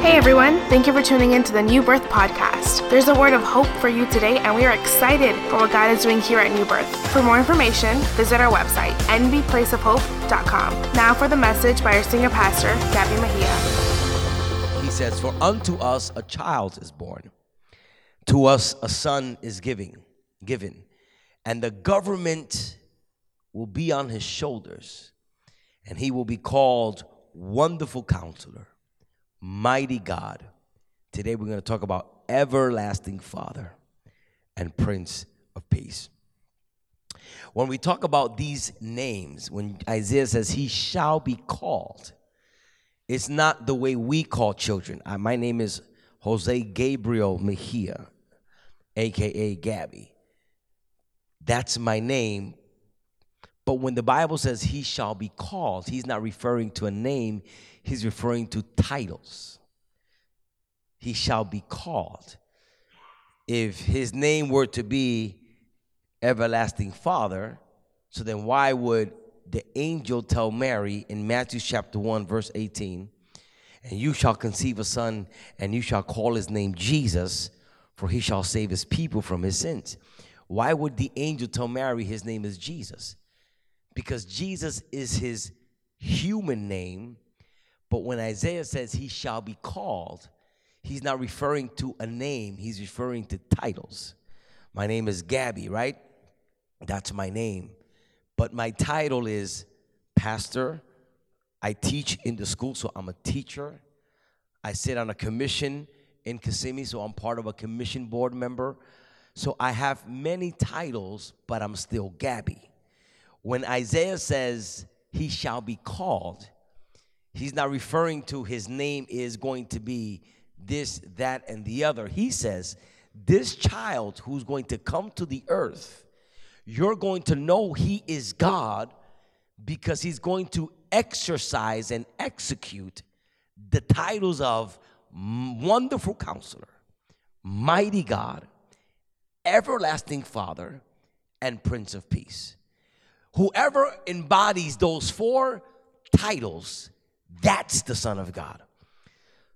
Hey everyone, thank you for tuning in to the New Birth Podcast. There's a word of hope for you today, and we are excited for what God is doing here at New Birth. For more information, visit our website, nbplaceofhope.com. Now for the message by our senior pastor, Gabby Mejia. He says, For unto us a child is born, to us a son is giving, given, and the government will be on his shoulders, and he will be called Wonderful Counselor mighty God. Today we're going to talk about everlasting Father and Prince of Peace. When we talk about these names, when Isaiah says, He shall be called, it's not the way we call children. I, my name is Jose Gabriel Mejia, aka Gabby. That's my name. But when the Bible says he shall be called, he's not referring to a name, he's referring to titles. He shall be called. If his name were to be Everlasting Father, so then why would the angel tell Mary in Matthew chapter 1, verse 18, and you shall conceive a son, and you shall call his name Jesus, for he shall save his people from his sins? Why would the angel tell Mary his name is Jesus? Because Jesus is his human name but when Isaiah says he shall be called, he's not referring to a name, he's referring to titles. My name is Gabby, right? That's my name. But my title is pastor. I teach in the school, so I'm a teacher. I sit on a commission in Kissimmee, so I'm part of a commission board member. So I have many titles, but I'm still Gabby. When Isaiah says he shall be called, He's not referring to his name is going to be this, that, and the other. He says, This child who's going to come to the earth, you're going to know he is God because he's going to exercise and execute the titles of Wonderful Counselor, Mighty God, Everlasting Father, and Prince of Peace. Whoever embodies those four titles that's the Son of God.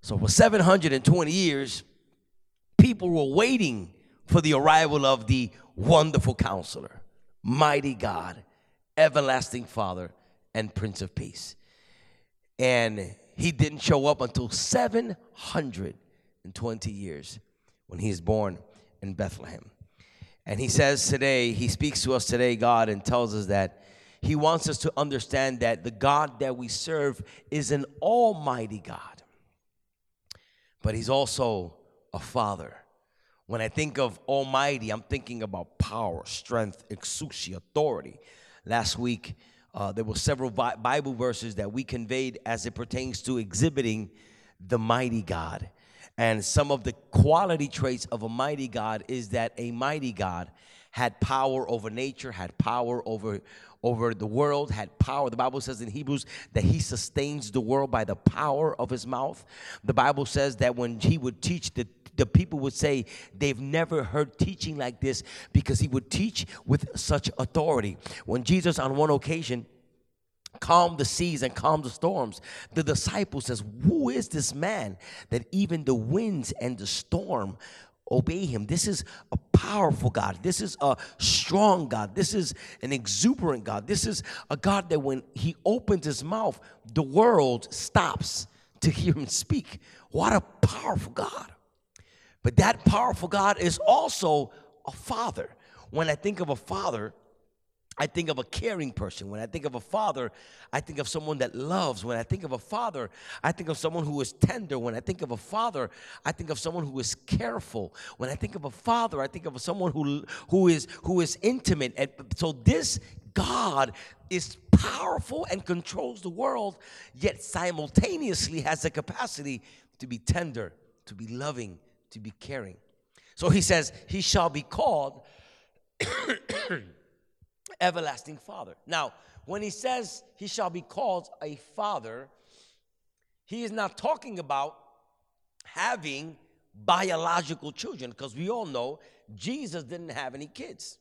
So for 720 years, people were waiting for the arrival of the wonderful counselor, mighty God, everlasting Father, and Prince of Peace. And he didn't show up until 720 years when he is born in Bethlehem. And he says today, he speaks to us today, God, and tells us that he wants us to understand that the God that we serve is an almighty God, but He's also a Father. When I think of Almighty, I'm thinking about power, strength, exousia, authority. Last week, uh, there were several Bible verses that we conveyed as it pertains to exhibiting the mighty God. And some of the quality traits of a mighty God is that a mighty God had power over nature, had power over, over the world, had power. The Bible says in Hebrews that he sustains the world by the power of his mouth. The Bible says that when he would teach, the, the people would say they've never heard teaching like this because he would teach with such authority. When Jesus, on one occasion, calmed the seas and calmed the storms. The disciple says, Who is this man that even the winds and the storm obey him. This is a powerful God. This is a strong God. This is an exuberant God. This is a God that when he opens his mouth, the world stops to hear him speak. What a powerful God. But that powerful God is also a father. When I think of a father, I think of a caring person. When I think of a father, I think of someone that loves. When I think of a father, I think of someone who is tender. When I think of a father, I think of someone who is careful. When I think of a father, I think of someone who, who, is, who is intimate. And so this God is powerful and controls the world, yet simultaneously has the capacity to be tender, to be loving, to be caring. So he says, He shall be called everlasting father. Now, when he says he shall be called a father, he is not talking about having biological children because we all know Jesus didn't have any kids.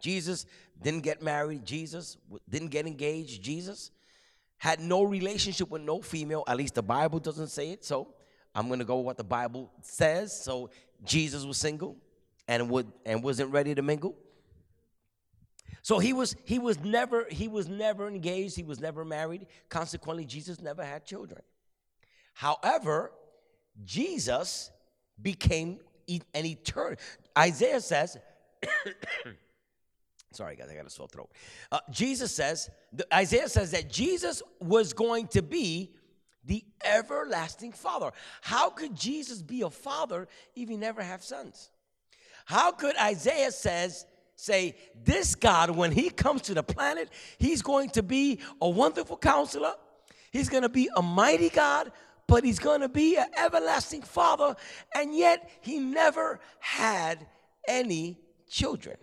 Jesus didn't get married. Jesus didn't get engaged. Jesus had no relationship with no female. At least the Bible doesn't say it so. I'm going to go with what the Bible says. So Jesus was single and would and wasn't ready to mingle. So he was he was never he was never engaged, he was never married. Consequently, Jesus never had children. However, Jesus became an eternal. Isaiah says, sorry guys, I got a sore throat. Uh, Jesus says, Isaiah says that Jesus was going to be the everlasting Father. How could Jesus be a father if he never have sons? How could Isaiah says say this God when he comes to the planet, he's going to be a wonderful counselor. He's going to be a mighty God, but he's going to be an everlasting father and yet he never had any children.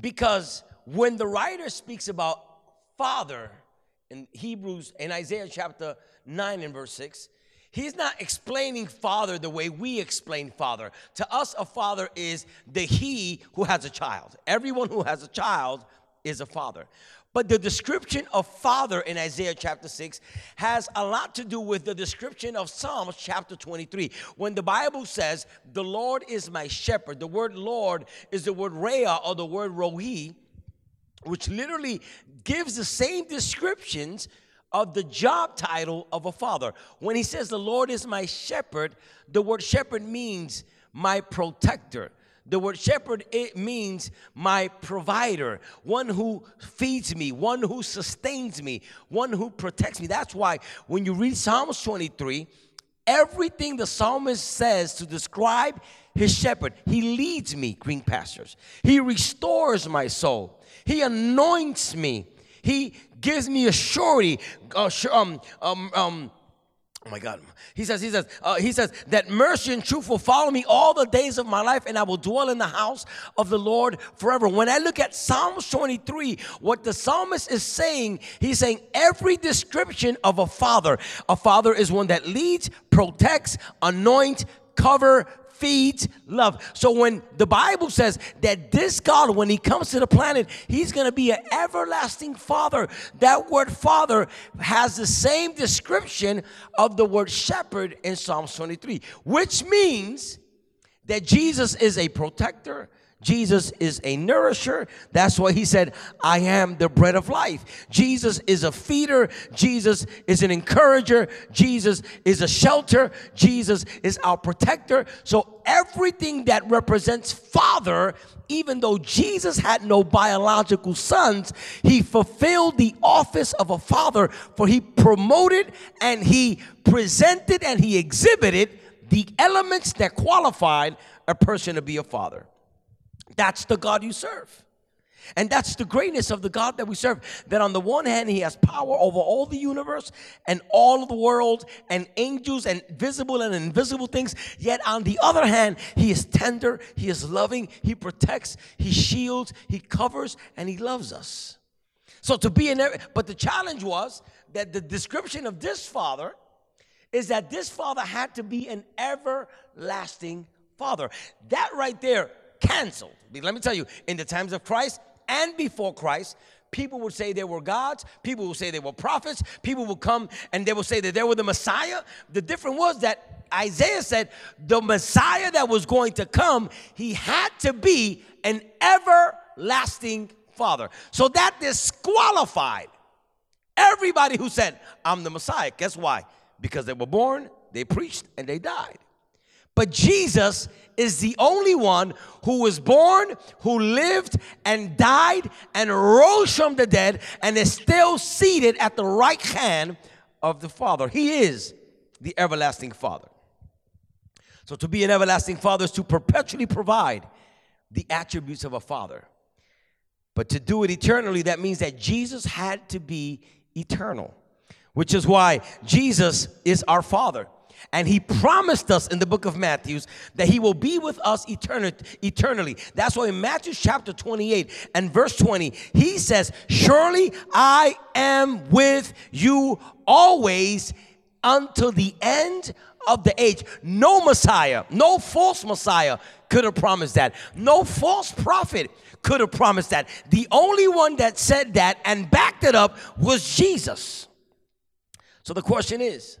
Because when the writer speaks about father, in Hebrews, in Isaiah chapter 9 and verse 6, he's not explaining father the way we explain father. To us, a father is the he who has a child. Everyone who has a child is a father. But the description of father in Isaiah chapter 6 has a lot to do with the description of Psalms chapter 23. When the Bible says, The Lord is my shepherd, the word Lord is the word Rea or the word Rohi, which literally gives the same descriptions of the job title of a father. When he says, The Lord is my shepherd, the word shepherd means my protector. The word shepherd it means my provider, one who feeds me, one who sustains me, one who protects me. That's why when you read Psalms 23, everything the psalmist says to describe his shepherd, he leads me green pastures. He restores my soul. He anoints me. He gives me a surety, uh, um, um, um, Oh my God. He says, he says, uh, he says that mercy and truth will follow me all the days of my life, and I will dwell in the house of the Lord forever. When I look at Psalms 23, what the psalmist is saying, he's saying every description of a father. A father is one that leads, protects, anoints, cover, feeds, love. So when the Bible says that this God, when he comes to the planet, he's going to be an everlasting father. That word father has the same description of the word shepherd in Psalms 23, which means that Jesus is a protector, Jesus is a nourisher. That's why he said, I am the bread of life. Jesus is a feeder. Jesus is an encourager. Jesus is a shelter. Jesus is our protector. So everything that represents Father, even though Jesus had no biological sons, he fulfilled the office of a father, for he promoted and he presented and he exhibited the elements that qualified a person to be a father. That's the God you serve. And that's the greatness of the God that we serve. That on the one hand, He has power over all the universe and all of the world and angels and visible and invisible things. Yet on the other hand, He is tender, He is loving, He protects, He shields, He covers, and He loves us. So to be in there, but the challenge was that the description of this Father is that this Father had to be an everlasting Father. That right there canceled. Let me tell you, in the times of Christ and before Christ, people would say they were gods, people would say they were prophets, people would come and they would say that they were the Messiah. The difference was that Isaiah said the Messiah that was going to come, he had to be an everlasting father. So that disqualified everybody who said, I'm the Messiah. Guess why? Because they were born, they preached, and they died. But Jesus is the only one who was born, who lived and died and rose from the dead and is still seated at the right hand of the Father. He is the everlasting Father. So to be an everlasting Father is to perpetually provide the attributes of a father. But to do it eternally, that means that Jesus had to be eternal, which is why Jesus is our Father. And he promised us in the book of Matthew that he will be with us eternally. That's why in Matthew chapter 28 and verse 20, he says, Surely I am with you always until the end of the age. No Messiah, no false Messiah could have promised that. No false prophet could have promised that. The only one that said that and backed it up was Jesus. So the question is,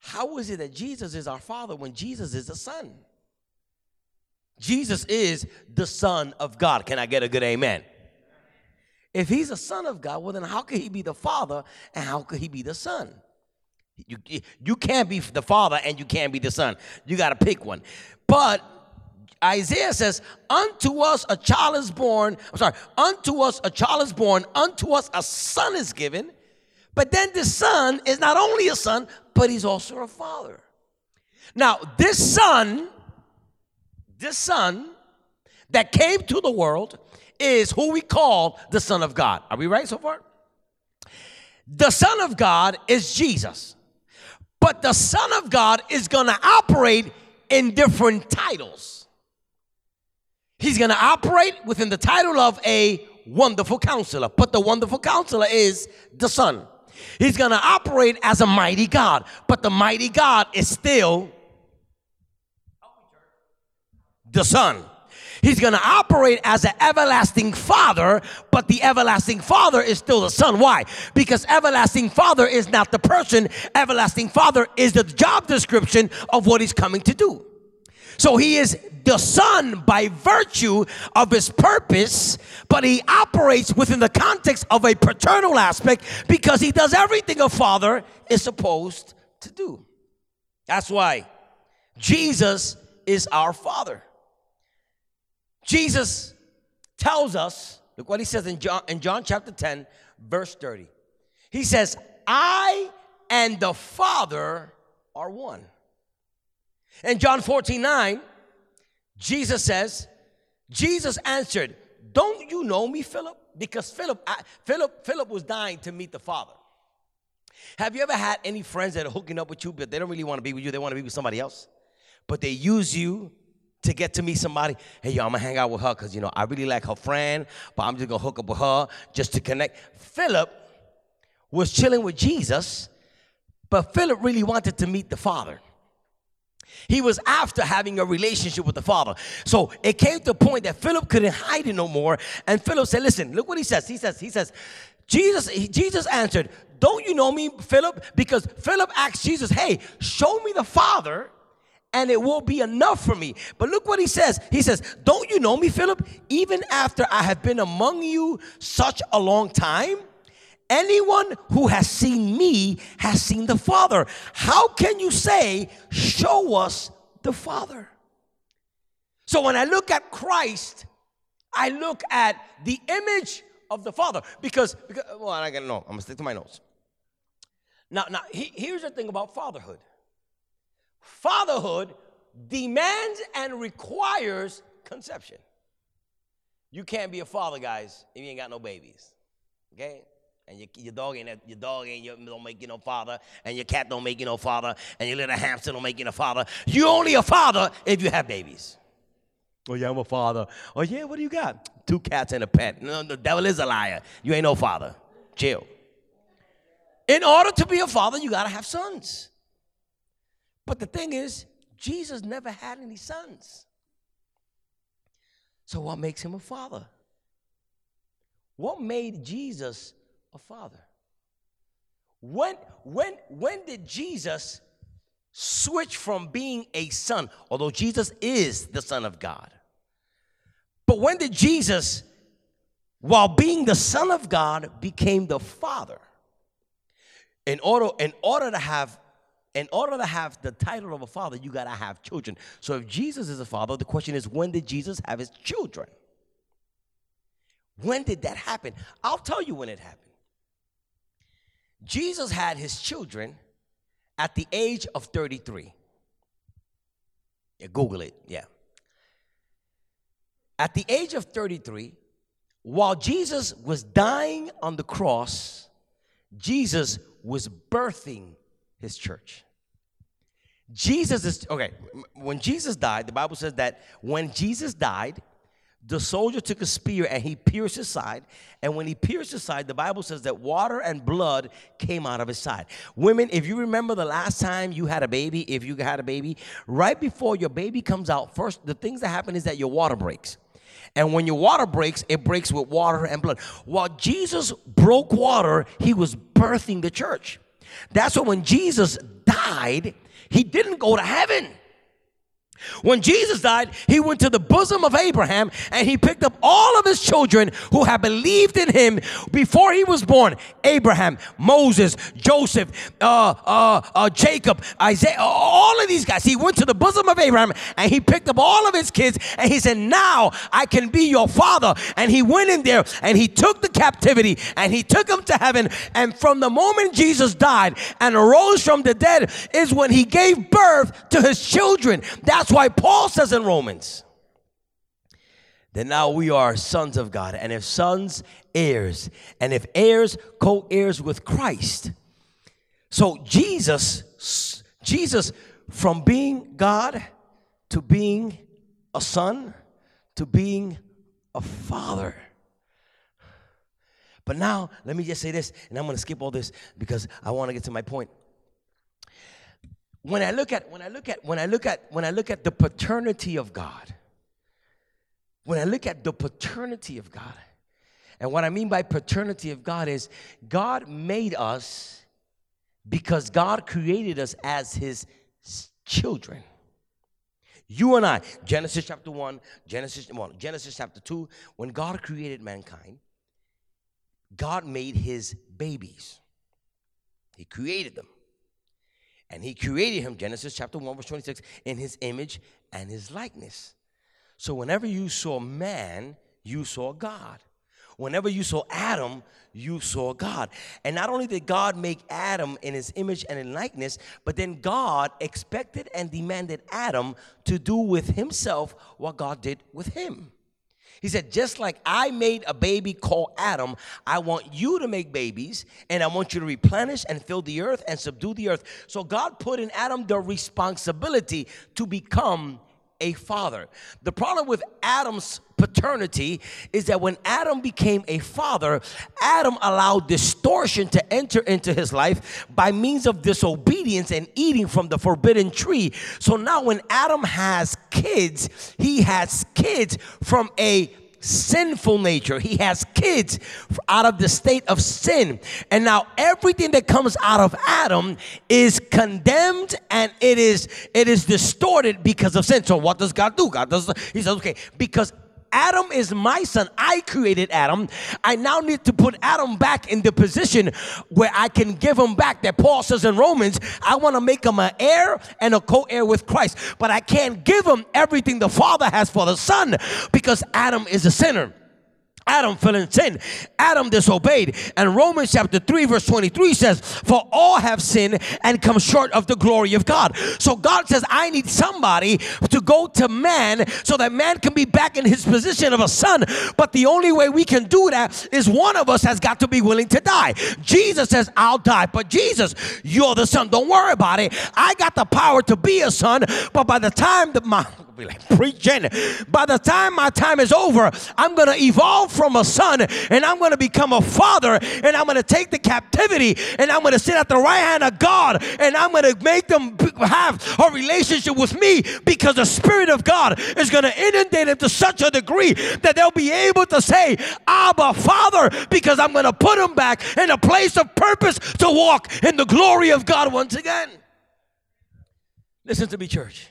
how is it that Jesus is our Father when Jesus is the Son? Jesus is the Son of God. Can I get a good amen? If he's a Son of God, well, then how could he be the Father and how could he be the Son? You, you can't be the Father and you can't be the Son. You got to pick one. But Isaiah says, Unto us a child is born. I'm sorry, unto us a child is born, unto us a son is given. But then the son is not only a son, but he's also a father. Now, this son, this son that came to the world is who we call the Son of God. Are we right so far? The Son of God is Jesus. But the Son of God is going to operate in different titles. He's going to operate within the title of a wonderful counselor, but the wonderful counselor is the Son. He's going to operate as a mighty God, but the mighty God is still the Son. He's going to operate as an everlasting father, but the everlasting father is still the son. Why? Because everlasting father is not the person, everlasting father is the job description of what he's coming to do. So he is the son by virtue of his purpose, but he operates within the context of a paternal aspect because he does everything a father is supposed to do. That's why Jesus is our father. Jesus tells us, look what he says in John, in John chapter 10, verse 30. He says, I and the Father are one. In John 14, 9, Jesus says, Jesus answered, Don't you know me, Philip? Because Philip, I, Philip, Philip was dying to meet the Father. Have you ever had any friends that are hooking up with you, but they don't really want to be with you, they want to be with somebody else? But they use you to get to meet somebody. Hey, yo, I'm gonna hang out with her because you know I really like her friend, but I'm just gonna hook up with her just to connect. Philip was chilling with Jesus, but Philip really wanted to meet the Father. He was after having a relationship with the Father. So it came to a point that Philip couldn't hide it no more. And Philip said, Listen, look what he says. He says, He says, Jesus, Jesus answered, Don't you know me, Philip? Because Philip asked Jesus, Hey, show me the Father and it will be enough for me. But look what he says. He says, Don't you know me, Philip? Even after I have been among you such a long time, anyone who has seen me has seen the Father. How can you say, Show us the Father? So when I look at Christ, I look at the image of the Father because, because well, I gotta know. I'm gonna stick to my notes. Now, now he, here's the thing about fatherhood fatherhood demands and requires conception. You can't be a father, guys, if you ain't got no babies. Okay? And your, your dog ain't your dog ain't your, don't make you no father, and your cat don't make you no father, and your little hamster don't make you no father. You only a father if you have babies. Oh yeah, I'm a father. Oh yeah, what do you got? Two cats and a pet. No, the devil is a liar. You ain't no father. Chill. In order to be a father, you gotta have sons. But the thing is, Jesus never had any sons. So, what makes him a father? What made Jesus a father? When, when, when did Jesus switch from being a son, although Jesus is the Son of God? But when did Jesus, while being the Son of God, became the Father? In order, in order to have in order to have the title of a father, you got to have children. So if Jesus is a father, the question is when did Jesus have his children? When did that happen? I'll tell you when it happened. Jesus had his children at the age of 33. Yeah, Google it, yeah. At the age of 33, while Jesus was dying on the cross, Jesus was birthing his church. Jesus is, okay, when Jesus died, the Bible says that when Jesus died, the soldier took a spear and he pierced his side. And when he pierced his side, the Bible says that water and blood came out of his side. Women, if you remember the last time you had a baby, if you had a baby, right before your baby comes out, first, the things that happen is that your water breaks. And when your water breaks, it breaks with water and blood. While Jesus broke water, he was birthing the church. That's why when Jesus died, he didn't go to heaven. When Jesus died, he went to the bosom of Abraham and he picked up all of his children who had believed in him before he was born Abraham, Moses, Joseph, uh, uh, uh, Jacob, Isaiah, all of these guys. He went to the bosom of Abraham and he picked up all of his kids and he said, Now I can be your father. And he went in there and he took the captivity and he took them to heaven. And from the moment Jesus died and arose from the dead is when he gave birth to his children. That's that's why Paul says in Romans that now we are sons of God, and if sons, heirs, and if heirs, co heirs with Christ. So Jesus, Jesus, from being God to being a son to being a father. But now, let me just say this, and I'm going to skip all this because I want to get to my point when I look at when I look at when I look at when I look at the paternity of God, when I look at the paternity of God, and what I mean by paternity of God is God made us because God created us as his children. You and I, Genesis chapter 1, Genesis, well, Genesis chapter 2, when God created mankind, God made his babies. He created them. And he created him, Genesis chapter 1, verse 26, in his image and his likeness. So whenever you saw man, you saw God. Whenever you saw Adam, you saw God. And not only did God make Adam in his image and in likeness, but then God expected and demanded Adam to do with himself what God did with him. He said, just like I made a baby called Adam, I want you to make babies and I want you to replenish and fill the earth and subdue the earth. So God put in Adam the responsibility to become a father. The problem with Adam's paternity is that when Adam became a father, Adam allowed distortion to enter into his life by means of disobedience and eating from the forbidden tree. So now, when Adam has kids, he has kids from a sinful nature. He has kids out of the state of sin. And now everything that comes out of Adam is condemned and it is it is distorted because of sin. So what does God do? God does he says, okay, because Adam is my son. I created Adam. I now need to put Adam back in the position where I can give him back. That Paul says in Romans, I want to make him an heir and a co heir with Christ. But I can't give him everything the Father has for the Son because Adam is a sinner. Adam fell in sin. Adam disobeyed. And Romans chapter 3, verse 23 says, For all have sinned and come short of the glory of God. So God says, I need somebody to go to man so that man can be back in his position of a son. But the only way we can do that is one of us has got to be willing to die. Jesus says, I'll die. But Jesus, you're the son. Don't worry about it. I got the power to be a son. But by the time that my be like preaching. By the time my time is over, I'm going to evolve from a son and I'm going to become a father and I'm going to take the captivity and I'm going to sit at the right hand of God and I'm going to make them have a relationship with me because the Spirit of God is going to inundate them to such a degree that they'll be able to say, Abba, Father, because I'm going to put them back in a place of purpose to walk in the glory of God once again. Listen to me, church.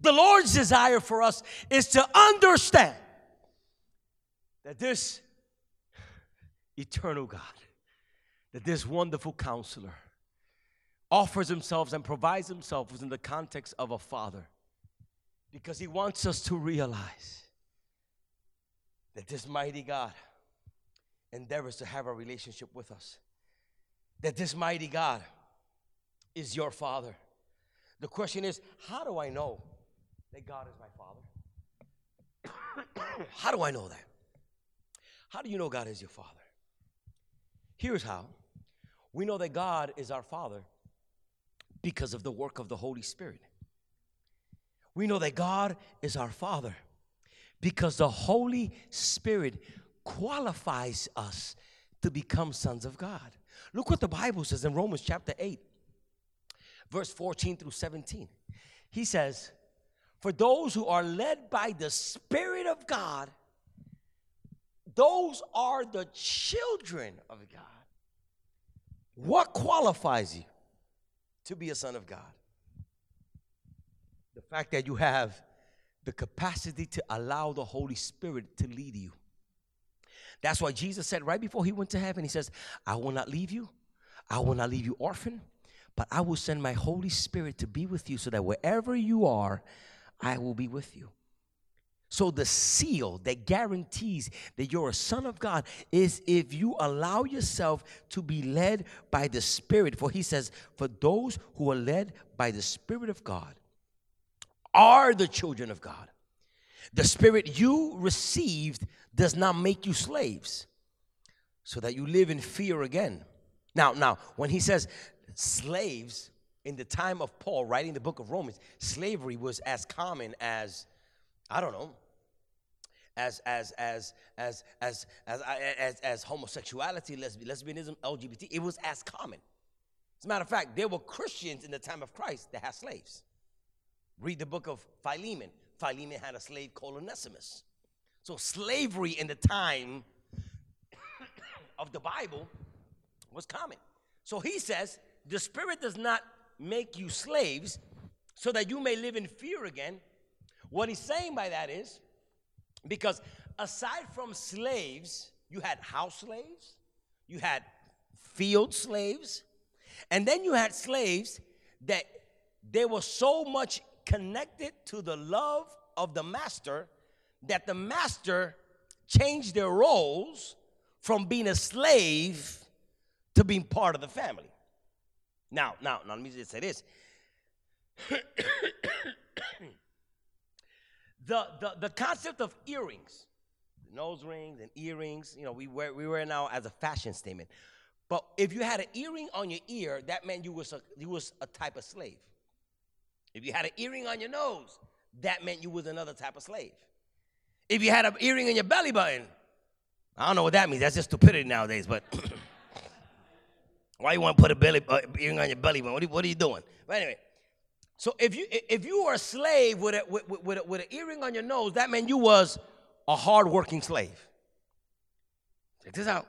The Lord's desire for us is to understand that this eternal God, that this wonderful counselor offers himself and provides himself within the context of a father because he wants us to realize that this mighty God endeavors to have a relationship with us. That this mighty God is your father. The question is, how do I know that God is my Father? how do I know that? How do you know God is your Father? Here's how we know that God is our Father because of the work of the Holy Spirit. We know that God is our Father because the Holy Spirit qualifies us to become sons of God. Look what the Bible says in Romans chapter 8, verse 14 through 17. He says, for those who are led by the Spirit of God, those are the children of God. What qualifies you to be a son of God? The fact that you have the capacity to allow the Holy Spirit to lead you. That's why Jesus said right before he went to heaven, he says, I will not leave you, I will not leave you orphan, but I will send my Holy Spirit to be with you so that wherever you are, I will be with you. So, the seal that guarantees that you're a son of God is if you allow yourself to be led by the Spirit. For he says, For those who are led by the Spirit of God are the children of God. The Spirit you received does not make you slaves, so that you live in fear again. Now, now, when he says slaves, in the time of Paul writing the book of Romans, slavery was as common as I don't know, as as as as as as as, as homosexuality, lesbianism, LGBT. It was as common. As a matter of fact, there were Christians in the time of Christ that had slaves. Read the book of Philemon. Philemon had a slave called Onesimus. So slavery in the time of the Bible was common. So he says, the Spirit does not make you slaves so that you may live in fear again. What he's saying by that is because aside from slaves, you had house slaves, you had field slaves, and then you had slaves that they were so much connected to the love of the master that the master changed their roles from being a slave to being part of the family. Now, now, now let me just say this. the, the, the concept of earrings, nose rings and earrings, you know, we wear, we wear now as a fashion statement. But if you had an earring on your ear, that meant you was a, you was a type of slave. If you had an earring on your nose, that meant you was another type of slave. If you had an earring in your belly button, I don't know what that means. That's just stupidity nowadays. But why you want to put a belly uh, earring on your belly button? What are, what are you doing? But anyway, so if you if you were a slave with a, with, with, with an earring on your nose, that meant you was a hardworking slave. Check this out.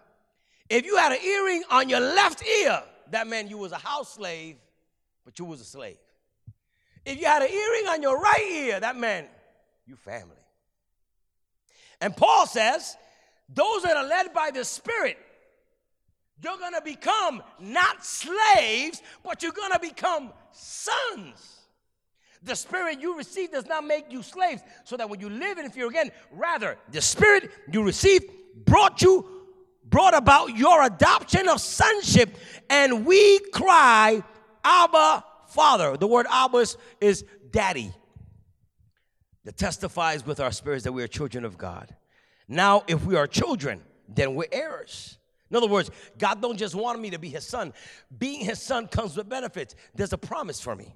If you had an earring on your left ear, that meant you was a house slave, but you was a slave. If you had an earring on your right ear, that meant you family. And Paul says, those that are led by the Spirit, you're gonna become not slaves, but you're gonna become sons. The spirit you receive does not make you slaves, so that when you live in fear again, rather, the spirit you received brought you, brought about your adoption of sonship, and we cry, Abba, Father. The word Abba is, is daddy. That testifies with our spirits that we are children of God. Now, if we are children, then we're heirs. In other words, God don't just want me to be his son. Being his son comes with benefits. There's a promise for me.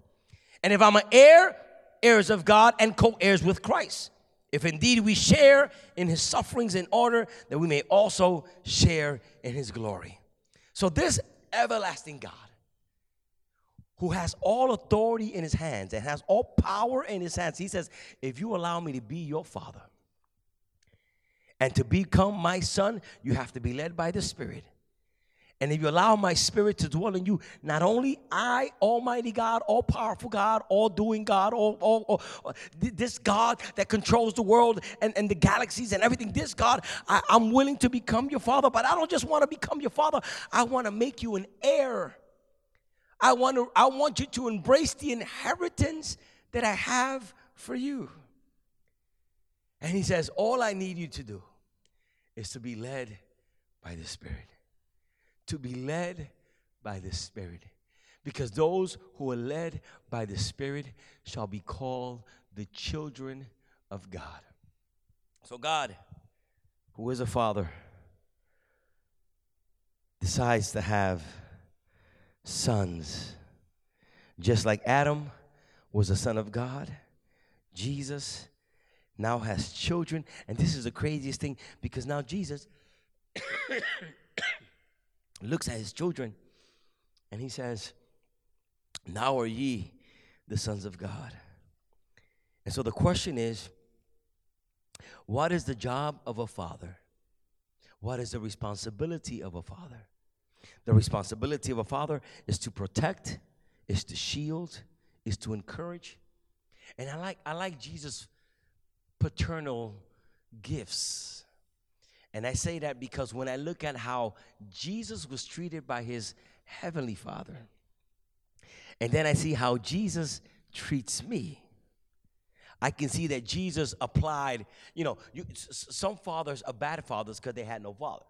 And if I'm an heir, heirs of God and co heirs with Christ. If indeed we share in his sufferings in order that we may also share in his glory. So, this everlasting God who has all authority in his hands and has all power in his hands, he says, If you allow me to be your father and to become my son, you have to be led by the Spirit. And if you allow my spirit to dwell in you, not only I, Almighty God, all powerful God, all doing God, all, all, all, this God that controls the world and, and the galaxies and everything, this God, I, I'm willing to become your father, but I don't just want to become your father, I want to make you an heir. I want, to, I want you to embrace the inheritance that I have for you. And he says, All I need you to do is to be led by the Spirit to be led by the Spirit. Because those who are led by the Spirit shall be called the children of God. So, God, who is a father, decides to have sons. Just like Adam was a son of God, Jesus now has children. And this is the craziest thing because now Jesus looks at his children and he says, Now are ye the sons of God. And so the question is, what is the job of a father? What is the responsibility of a father? The responsibility of a father is to protect, is to shield, is to encourage. And I like I like Jesus' paternal gifts. And I say that because when I look at how Jesus was treated by his heavenly Father, and then I see how Jesus treats me. I can see that Jesus applied, you know, you, some fathers are bad fathers because they had no fathers.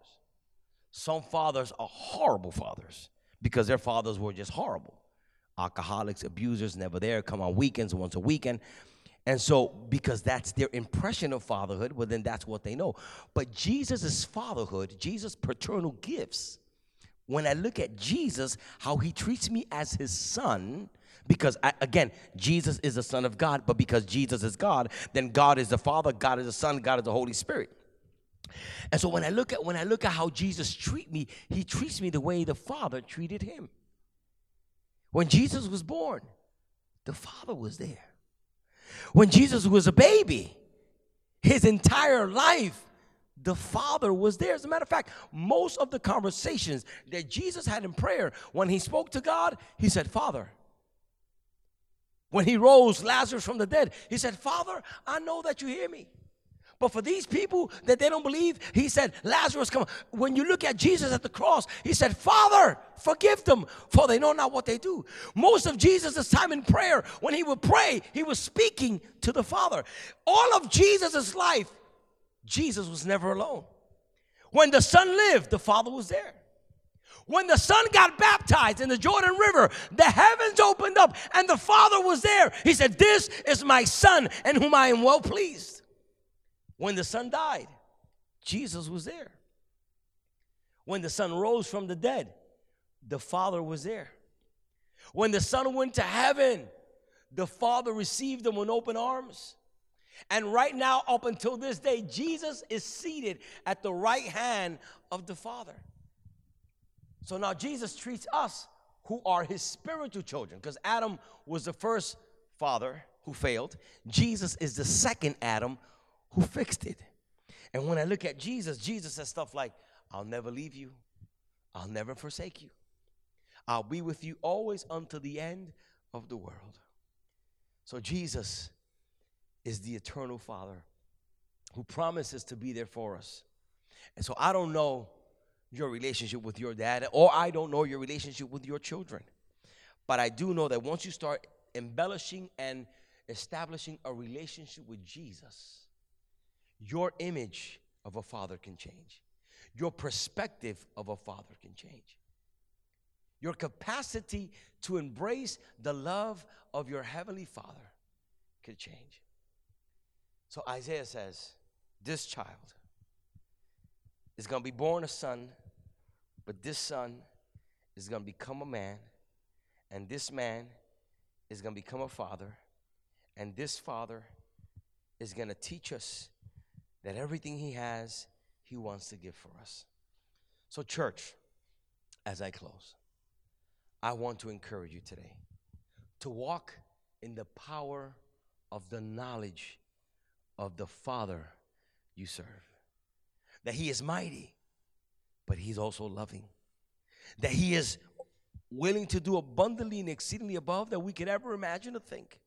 Some fathers are horrible fathers because their fathers were just horrible. Alcoholics, abusers, never there, come on weekends, once a weekend. And so, because that's their impression of fatherhood, well, then that's what they know. But Jesus' fatherhood, Jesus' paternal gifts, when I look at Jesus, how he treats me as his son, because I, again, Jesus is the Son of God, but because Jesus is God, then God is the Father, God is the Son, God is the Holy Spirit. And so when I look at when I look at how Jesus treat me, he treats me the way the Father treated him. When Jesus was born, the Father was there. When Jesus was a baby, his entire life, the Father was there. As a matter of fact, most of the conversations that Jesus had in prayer, when he spoke to God, he said, Father. When he rose Lazarus from the dead, he said, Father, I know that you hear me. But for these people that they don't believe, he said, Lazarus, come. When you look at Jesus at the cross, he said, Father, forgive them, for they know not what they do. Most of Jesus' time in prayer, when he would pray, he was speaking to the Father. All of Jesus' life, Jesus was never alone. When the Son lived, the Father was there. When the Son got baptized in the Jordan River, the heavens opened up and the Father was there. He said, This is my Son in whom I am well pleased. When the son died, Jesus was there. When the son rose from the dead, the Father was there. When the son went to heaven, the Father received him with open arms. And right now, up until this day, Jesus is seated at the right hand of the Father. So now Jesus treats us who are his spiritual children, because Adam was the first father who failed. Jesus is the second Adam who fixed it. And when I look at Jesus, Jesus says stuff like, I'll never leave you, I'll never forsake you, I'll be with you always until the end of the world. So Jesus is the eternal Father who promises to be there for us. And so I don't know your relationship with your dad, or I don't know your relationship with your children. But I do know that once you start embellishing and establishing a relationship with Jesus, your image of a father can change. Your perspective of a father can change. Your capacity to embrace the love of your heavenly father could change. So Isaiah says, This child is going to be born a son, but this son is going to become a man, and this man is going to become a father, and this father is going to teach us that everything He has, He wants to give for us. So, church, as I close, I want to encourage you today to walk in the power of the knowledge of the Father you serve. That He is mighty, but He's also loving. That He is willing to do abundantly and exceedingly above that we could ever imagine or think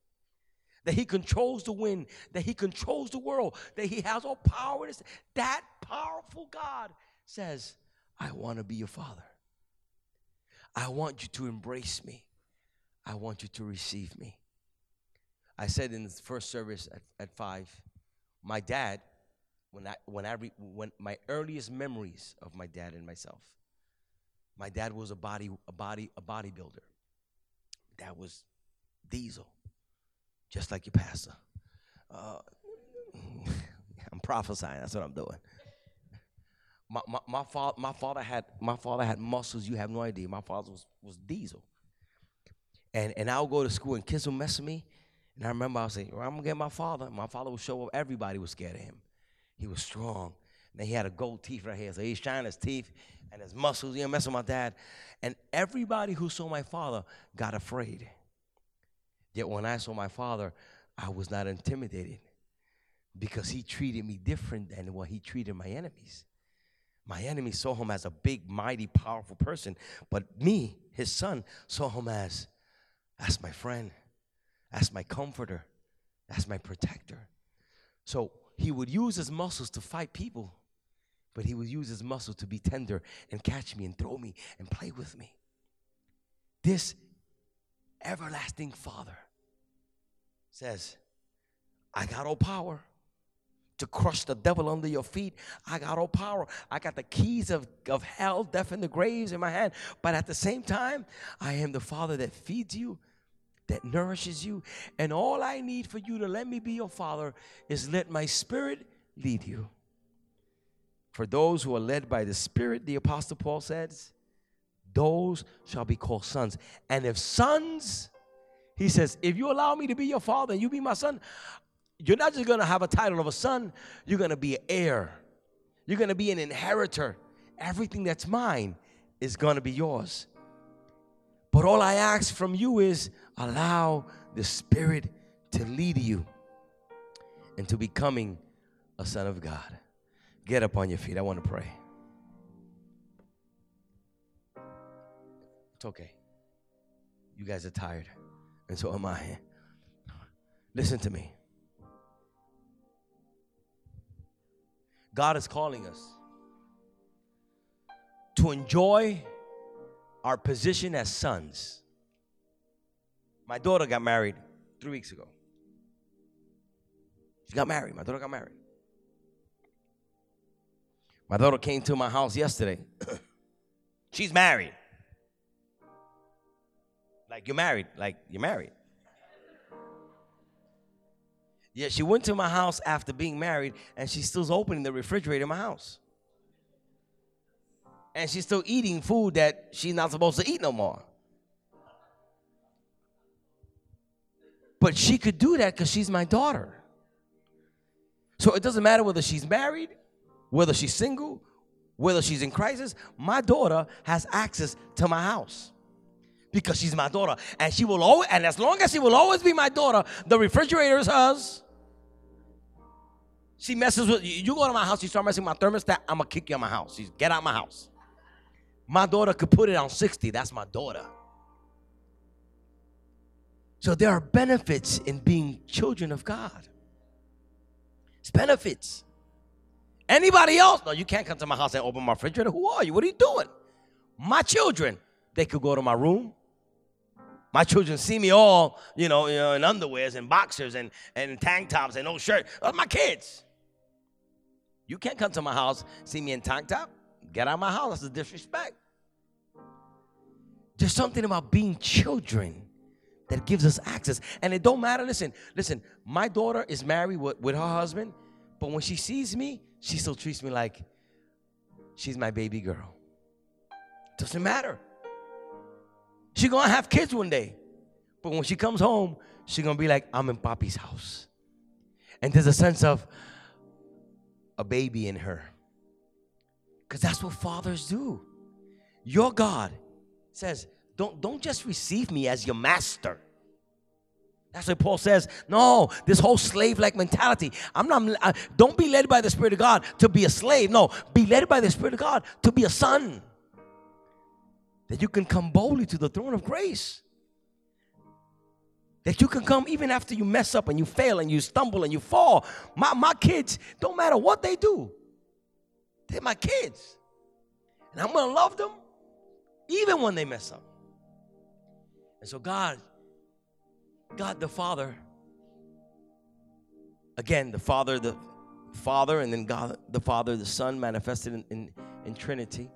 that he controls the wind, that he controls the world, that he has all power. That powerful God says, I want to be your father. I want you to embrace me. I want you to receive me. I said in the first service at, at five, my dad, when I when I re, when my earliest memories of my dad and myself, my dad was a body a body a bodybuilder. That was diesel just like your pastor. Uh, I'm prophesying. That's what I'm doing. My, my, my, father, my father had my father had muscles you have no idea. My father was, was diesel. And and I would go to school and kids would mess with me. And I remember I was saying, well, I'm gonna get my father. My father would show up, everybody was scared of him. He was strong. And he had a gold teeth right here. So he's shining his teeth and his muscles, you know, messing with my dad. And everybody who saw my father got afraid. Yet when I saw my father, I was not intimidated because he treated me different than what he treated my enemies. My enemies saw him as a big, mighty, powerful person, but me, his son, saw him as That's my friend. That's my comforter. That's my protector. So he would use his muscles to fight people, but he would use his muscles to be tender and catch me and throw me and play with me. This everlasting Father says, I got all power to crush the devil under your feet. I got all power. I got the keys of, of hell, death, and the graves in my hand. But at the same time, I am the Father that feeds you, that nourishes you. And all I need for you to let me be your Father is let my Spirit lead you. For those who are led by the Spirit, the Apostle Paul says, those shall be called sons. And if sons, he says, if you allow me to be your father and you be my son, you're not just going to have a title of a son, you're going to be an heir. You're going to be an inheritor. Everything that's mine is going to be yours. But all I ask from you is allow the Spirit to lead you into becoming a son of God. Get up on your feet. I want to pray. It's okay. You guys are tired, and so am I. Listen to me. God is calling us to enjoy our position as sons. My daughter got married three weeks ago. She got married. My daughter got married. My daughter came to my house yesterday. She's married. Like you're married. Like you're married. Yeah, she went to my house after being married, and she's still opening the refrigerator in my house. And she's still eating food that she's not supposed to eat no more. But she could do that because she's my daughter. So it doesn't matter whether she's married, whether she's single, whether she's in crisis. My daughter has access to my house because she's my daughter, and she will always. And as long as she will always be my daughter, the refrigerator is hers. She messes with you. You go to my house, you start messing with my thermostat, I'm gonna kick you out my house. She's get out my house. My daughter could put it on 60. That's my daughter. So there are benefits in being children of God. It's benefits. Anybody else? No, you can't come to my house and open my refrigerator. Who are you? What are you doing? My children, they could go to my room. My children see me all, you know, you know in underwears and boxers and, and tank tops and no shirt. Those my kids. You can't come to my house, see me in tank top. Get out of my house. That's a disrespect. There's something about being children that gives us access. And it don't matter. Listen, listen, my daughter is married with, with her husband, but when she sees me, she still treats me like she's my baby girl. Doesn't matter. She gonna have kids one day. But when she comes home, she's gonna be like, I'm in Poppy's house. And there's a sense of, a baby in her. Because that's what fathers do. Your God says, don't, don't just receive me as your master. That's what Paul says. No, this whole slave-like mentality. I'm not. I, don't be led by the Spirit of God to be a slave. No, be led by the Spirit of God to be a son. That you can come boldly to the throne of grace. That you can come even after you mess up and you fail and you stumble and you fall. My, my kids, don't matter what they do, they're my kids. And I'm going to love them even when they mess up. And so, God, God the Father, again, the Father, the Father, and then God the Father, the Son manifested in, in, in Trinity.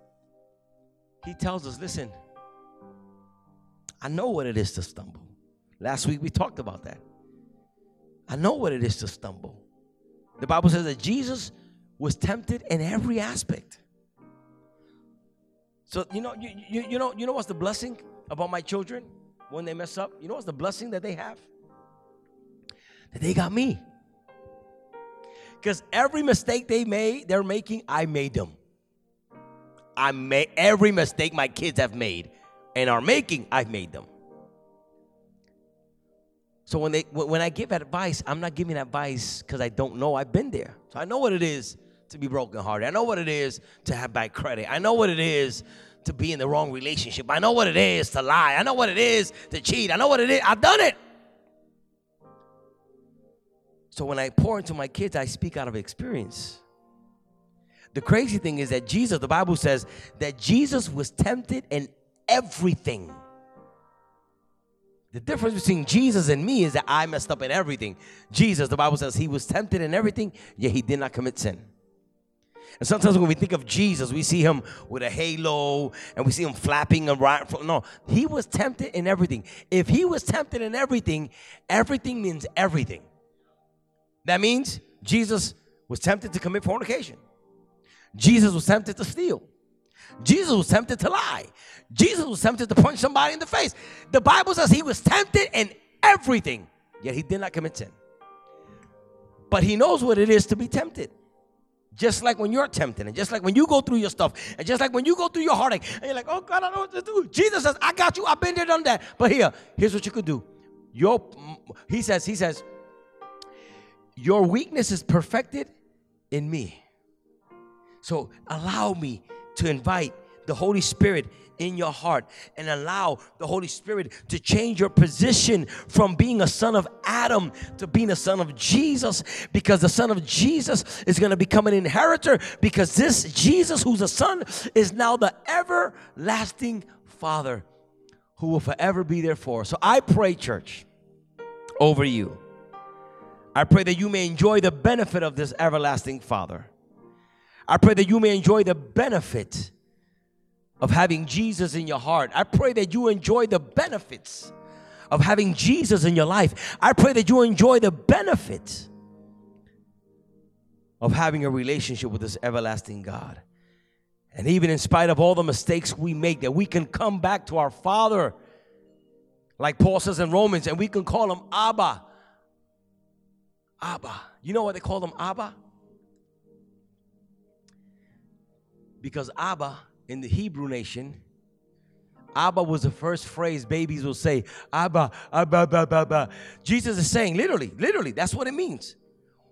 He tells us, listen, I know what it is to stumble. Last week we talked about that. I know what it is to stumble. The Bible says that Jesus was tempted in every aspect. So you know, you, you, you know, you know what's the blessing about my children when they mess up? You know what's the blessing that they have? That they got me. Because every mistake they made, they're making, I made them. I made every mistake my kids have made and are making, I've made them. So when they when I give advice, I'm not giving advice because I don't know. I've been there. So I know what it is to be brokenhearted. I know what it is to have bad credit. I know what it is to be in the wrong relationship. I know what it is to lie. I know what it is to cheat. I know what it is. I've done it. So when I pour into my kids, I speak out of experience. The crazy thing is that Jesus, the Bible says that Jesus was tempted in everything. The difference between Jesus and me is that I messed up in everything. Jesus, the Bible says he was tempted in everything, yet he did not commit sin. And sometimes when we think of Jesus, we see him with a halo and we see him flapping around. No, he was tempted in everything. If he was tempted in everything, everything means everything. That means Jesus was tempted to commit fornication. Jesus was tempted to steal. Jesus was tempted to lie. Jesus was tempted to punch somebody in the face. The Bible says he was tempted in everything, yet he did not commit sin. But he knows what it is to be tempted. Just like when you're tempted, and just like when you go through your stuff, and just like when you go through your heartache, and you're like, oh God, I don't know what to do. Jesus says, I got you, I've been there, done that. But here, here's what you could do. Your he says, he says, your weakness is perfected in me. So allow me to invite the Holy Spirit in your heart and allow the Holy Spirit to change your position from being a son of Adam to being a son of Jesus because the son of Jesus is going to become an inheritor because this Jesus who's a son is now the everlasting father who will forever be there for. So I pray church over you. I pray that you may enjoy the benefit of this everlasting father. I pray that you may enjoy the benefit of having Jesus in your heart. I pray that you enjoy the benefits of having Jesus in your life. I pray that you enjoy the benefits of having a relationship with this everlasting God. And even in spite of all the mistakes we make, that we can come back to our Father, like Paul says in Romans, and we can call him Abba. Abba. You know what they call him Abba? Because Abba in the Hebrew nation, Abba was the first phrase babies will say. Abba, Abba, Abba, Abba. Jesus is saying, literally, literally, that's what it means.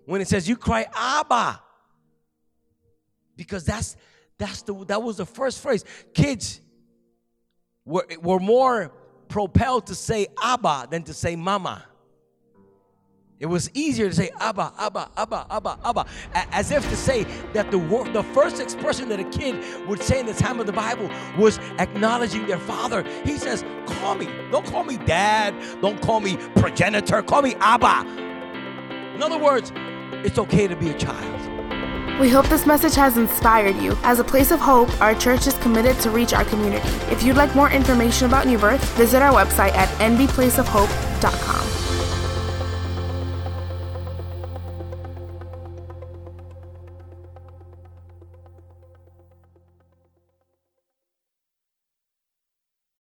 When it says you cry Abba. Because that's that's the that was the first phrase. Kids were, were more propelled to say Abba than to say Mama. It was easier to say Abba, Abba, Abba, Abba, Abba, as if to say that the the first expression that a kid would say in the time of the Bible was acknowledging their father. He says, "Call me. Don't call me dad. Don't call me progenitor. Call me Abba." In other words, it's okay to be a child. We hope this message has inspired you. As a place of hope, our church is committed to reach our community. If you'd like more information about New Birth, visit our website at nbplaceofhope.com.